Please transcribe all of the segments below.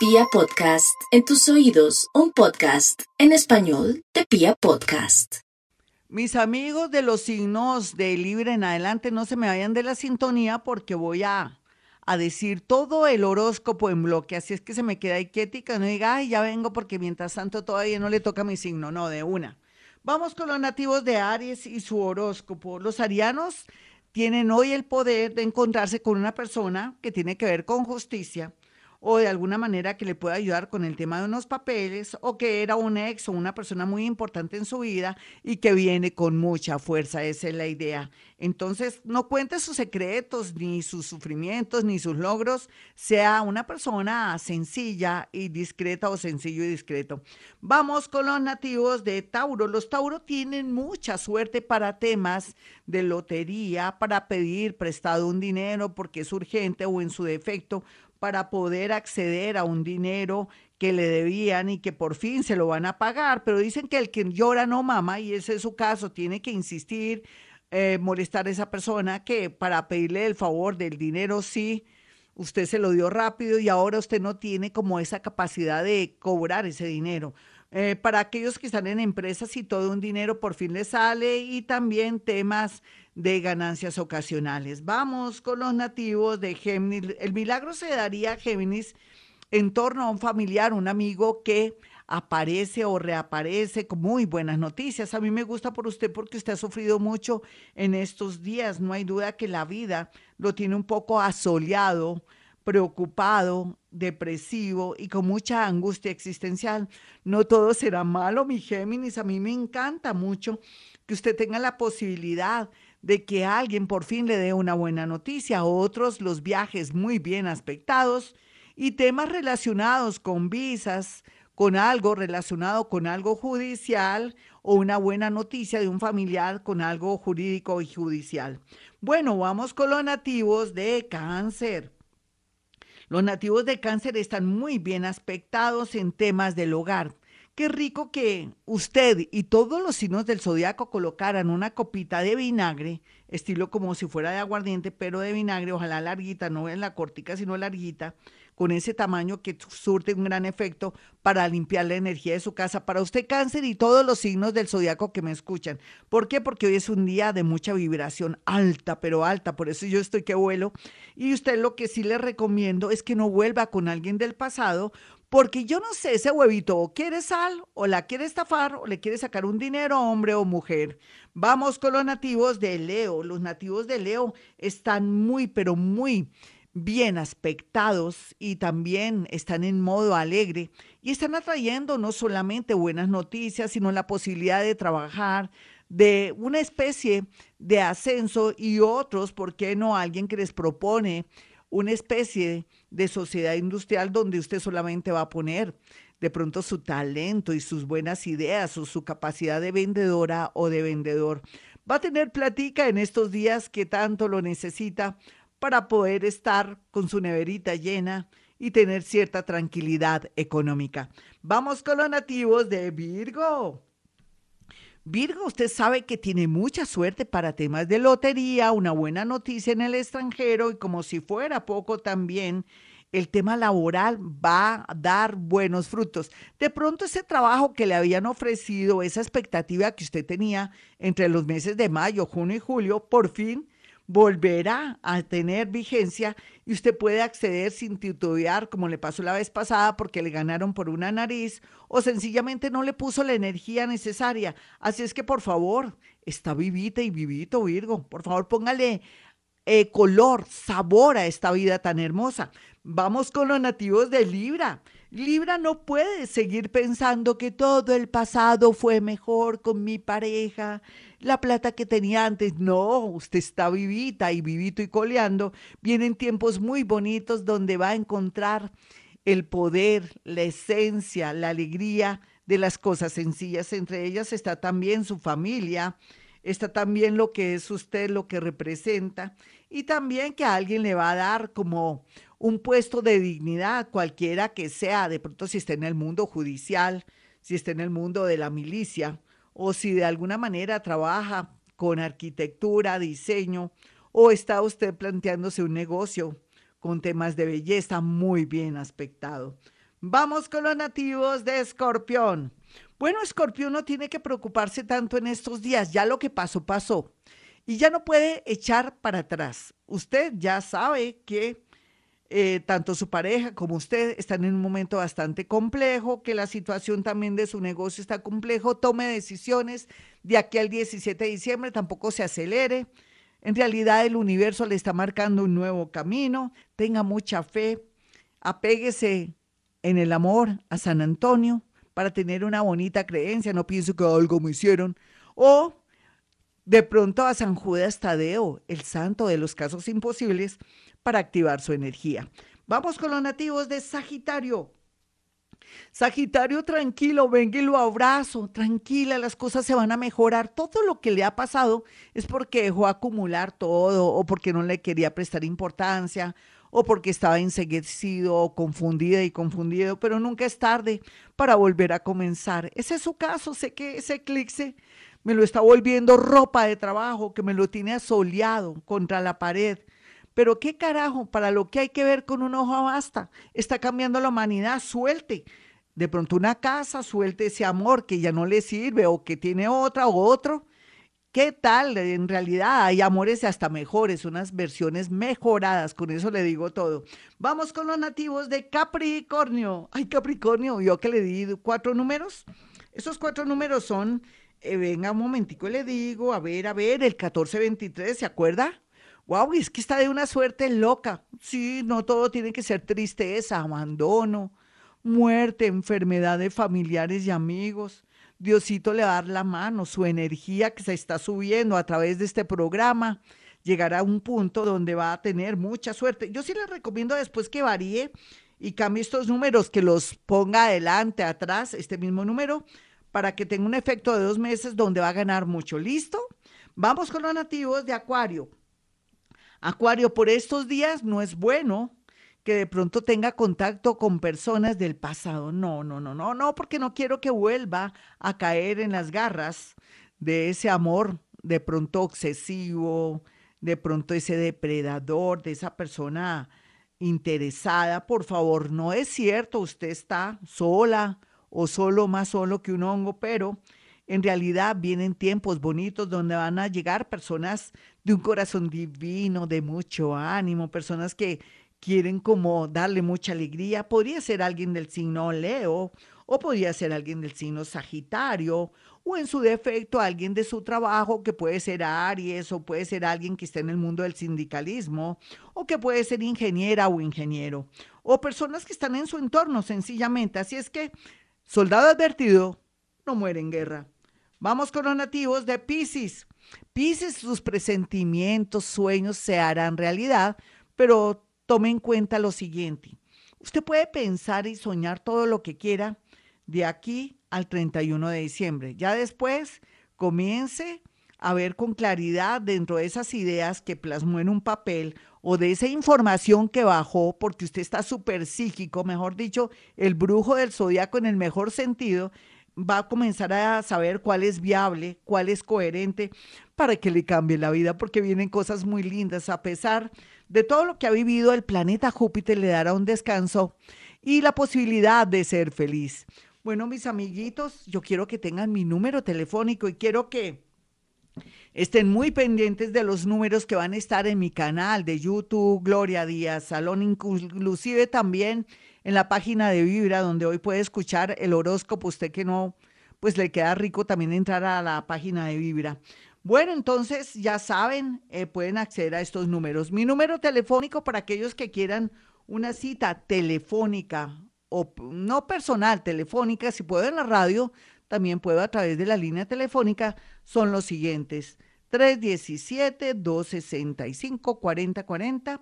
Pia Podcast, en tus oídos, un podcast en español de Pia Podcast. Mis amigos de los signos de Libre en adelante, no se me vayan de la sintonía porque voy a, a decir todo el horóscopo en bloque, así es que se me queda quieta no diga, ay, ya vengo porque mientras tanto todavía no le toca mi signo, no, de una. Vamos con los nativos de Aries y su horóscopo. Los arianos tienen hoy el poder de encontrarse con una persona que tiene que ver con justicia o de alguna manera que le pueda ayudar con el tema de unos papeles o que era un ex o una persona muy importante en su vida y que viene con mucha fuerza, esa es la idea. Entonces, no cuente sus secretos, ni sus sufrimientos, ni sus logros, sea una persona sencilla y discreta o sencillo y discreto. Vamos con los nativos de Tauro. Los Tauro tienen mucha suerte para temas de lotería, para pedir prestado un dinero porque es urgente o en su defecto para poder acceder a un dinero que le debían y que por fin se lo van a pagar, pero dicen que el que llora no mama y ese es su caso, tiene que insistir, eh, molestar a esa persona que para pedirle el favor del dinero sí, usted se lo dio rápido y ahora usted no tiene como esa capacidad de cobrar ese dinero. Eh, para aquellos que están en empresas y todo un dinero por fin les sale y también temas de ganancias ocasionales. Vamos con los nativos de Géminis. El milagro se daría a Géminis en torno a un familiar, un amigo que aparece o reaparece con muy buenas noticias. A mí me gusta por usted porque usted ha sufrido mucho en estos días. No hay duda que la vida lo tiene un poco asoleado, preocupado, depresivo y con mucha angustia existencial. No todo será malo, mi Géminis. A mí me encanta mucho que usted tenga la posibilidad de que alguien por fin le dé una buena noticia, otros los viajes muy bien aspectados y temas relacionados con visas, con algo relacionado con algo judicial o una buena noticia de un familiar con algo jurídico y judicial. Bueno, vamos con los nativos de cáncer. Los nativos de cáncer están muy bien aspectados en temas del hogar. Qué rico que usted y todos los signos del zodiaco colocaran una copita de vinagre, estilo como si fuera de aguardiente, pero de vinagre, ojalá larguita, no en la cortica, sino larguita, con ese tamaño que surte un gran efecto para limpiar la energía de su casa. Para usted cáncer y todos los signos del zodiaco que me escuchan. ¿Por qué? Porque hoy es un día de mucha vibración alta, pero alta. Por eso yo estoy que vuelo. Y usted lo que sí le recomiendo es que no vuelva con alguien del pasado porque yo no sé, ese huevito o quiere sal, o la quiere estafar, o le quiere sacar un dinero, hombre o mujer. Vamos con los nativos de Leo. Los nativos de Leo están muy, pero muy bien aspectados y también están en modo alegre y están atrayendo no solamente buenas noticias, sino la posibilidad de trabajar, de una especie de ascenso y otros, ¿por qué no? Alguien que les propone una especie de sociedad industrial donde usted solamente va a poner de pronto su talento y sus buenas ideas o su capacidad de vendedora o de vendedor. Va a tener platica en estos días que tanto lo necesita para poder estar con su neverita llena y tener cierta tranquilidad económica. Vamos con los nativos de Virgo. Virgo, usted sabe que tiene mucha suerte para temas de lotería, una buena noticia en el extranjero y como si fuera poco también, el tema laboral va a dar buenos frutos. De pronto ese trabajo que le habían ofrecido, esa expectativa que usted tenía entre los meses de mayo, junio y julio, por fin volverá a tener vigencia y usted puede acceder sin titubear como le pasó la vez pasada porque le ganaron por una nariz o sencillamente no le puso la energía necesaria. Así es que por favor, está vivita y vivito Virgo, por favor póngale eh, color, sabor a esta vida tan hermosa. Vamos con los nativos de Libra. Libra no puede seguir pensando que todo el pasado fue mejor con mi pareja, la plata que tenía antes. No, usted está vivita y vivito y coleando. Vienen tiempos muy bonitos donde va a encontrar el poder, la esencia, la alegría de las cosas sencillas. Entre ellas está también su familia, está también lo que es usted, lo que representa, y también que alguien le va a dar como un puesto de dignidad, cualquiera que sea, de pronto si está en el mundo judicial, si está en el mundo de la milicia, o si de alguna manera trabaja con arquitectura, diseño, o está usted planteándose un negocio con temas de belleza muy bien aspectado. Vamos con los nativos de Escorpión. Bueno, Escorpión no tiene que preocuparse tanto en estos días, ya lo que pasó, pasó. Y ya no puede echar para atrás. Usted ya sabe que eh, tanto su pareja como usted están en un momento bastante complejo, que la situación también de su negocio está complejo, tome decisiones de aquí al 17 de diciembre, tampoco se acelere. En realidad el universo le está marcando un nuevo camino, tenga mucha fe, apéguese en el amor a San Antonio para tener una bonita creencia, no pienso que algo me hicieron, o de pronto a San Judas Tadeo, el santo de los casos imposibles, para activar su energía. Vamos con los nativos de Sagitario. Sagitario, tranquilo, venga y lo abrazo, tranquila, las cosas se van a mejorar. Todo lo que le ha pasado es porque dejó acumular todo o porque no le quería prestar importancia o porque estaba enseguecido o confundida y confundido, pero nunca es tarde para volver a comenzar. Ese es su caso, sé que ese eclipse me lo está volviendo ropa de trabajo, que me lo tiene asoleado contra la pared. Pero qué carajo, para lo que hay que ver con un ojo basta. Está cambiando la humanidad, suelte. De pronto una casa, suelte ese amor que ya no le sirve o que tiene otra o otro. ¿Qué tal? En realidad hay amores hasta mejores, unas versiones mejoradas, con eso le digo todo. Vamos con los nativos de Capricornio. Ay, Capricornio, yo que le di cuatro números. Esos cuatro números son, eh, venga un momentico, le digo, a ver, a ver, el 1423, ¿se acuerda? Wow, es que está de una suerte loca. Sí, no todo tiene que ser tristeza, abandono, muerte, enfermedad de familiares y amigos. Diosito le va a dar la mano, su energía que se está subiendo a través de este programa llegará a un punto donde va a tener mucha suerte. Yo sí le recomiendo después que varíe y cambie estos números, que los ponga adelante, atrás, este mismo número, para que tenga un efecto de dos meses donde va a ganar mucho. ¿Listo? Vamos con los nativos de Acuario. Acuario, por estos días no es bueno que de pronto tenga contacto con personas del pasado. No, no, no, no, no, porque no quiero que vuelva a caer en las garras de ese amor de pronto obsesivo, de pronto ese depredador, de esa persona interesada. Por favor, no es cierto, usted está sola o solo más solo que un hongo, pero en realidad vienen tiempos bonitos donde van a llegar personas de un corazón divino, de mucho ánimo, personas que quieren como darle mucha alegría. Podría ser alguien del signo Leo o podría ser alguien del signo Sagitario o en su defecto alguien de su trabajo que puede ser Aries o puede ser alguien que esté en el mundo del sindicalismo o que puede ser ingeniera o ingeniero o personas que están en su entorno sencillamente. Así es que, soldado advertido, no muere en guerra. Vamos con los nativos de Pisces. Pisces, sus presentimientos, sueños se harán realidad, pero tome en cuenta lo siguiente. Usted puede pensar y soñar todo lo que quiera de aquí al 31 de diciembre. Ya después comience a ver con claridad dentro de esas ideas que plasmó en un papel o de esa información que bajó, porque usted está súper psíquico, mejor dicho, el brujo del zodiaco en el mejor sentido, va a comenzar a saber cuál es viable, cuál es coherente para que le cambie la vida, porque vienen cosas muy lindas. A pesar de todo lo que ha vivido, el planeta Júpiter le dará un descanso y la posibilidad de ser feliz. Bueno, mis amiguitos, yo quiero que tengan mi número telefónico y quiero que estén muy pendientes de los números que van a estar en mi canal de YouTube, Gloria Díaz Salón, inclusive también en la página de Vibra, donde hoy puede escuchar el horóscopo, usted que no, pues le queda rico también entrar a la página de Vibra. Bueno, entonces ya saben, eh, pueden acceder a estos números. Mi número telefónico para aquellos que quieran una cita telefónica o no personal, telefónica, si puedo en la radio, también puedo a través de la línea telefónica, son los siguientes. 317-265-4040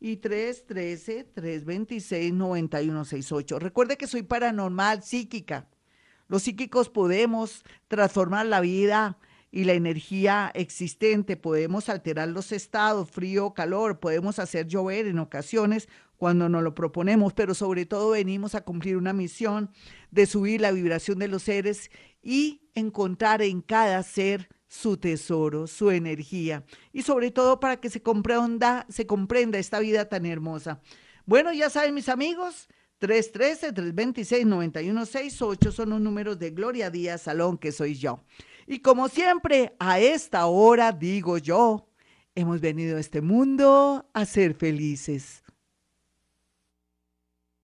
y 313-326-9168. Recuerde que soy paranormal, psíquica. Los psíquicos podemos transformar la vida y la energía existente, podemos alterar los estados, frío, calor, podemos hacer llover en ocasiones cuando nos lo proponemos, pero sobre todo venimos a cumplir una misión de subir la vibración de los seres y encontrar en cada ser su tesoro, su energía y sobre todo para que se comprenda, se comprenda esta vida tan hermosa. Bueno, ya saben mis amigos, 313-326-9168 son los números de Gloria Díaz Salón, que soy yo. Y como siempre, a esta hora digo yo, hemos venido a este mundo a ser felices.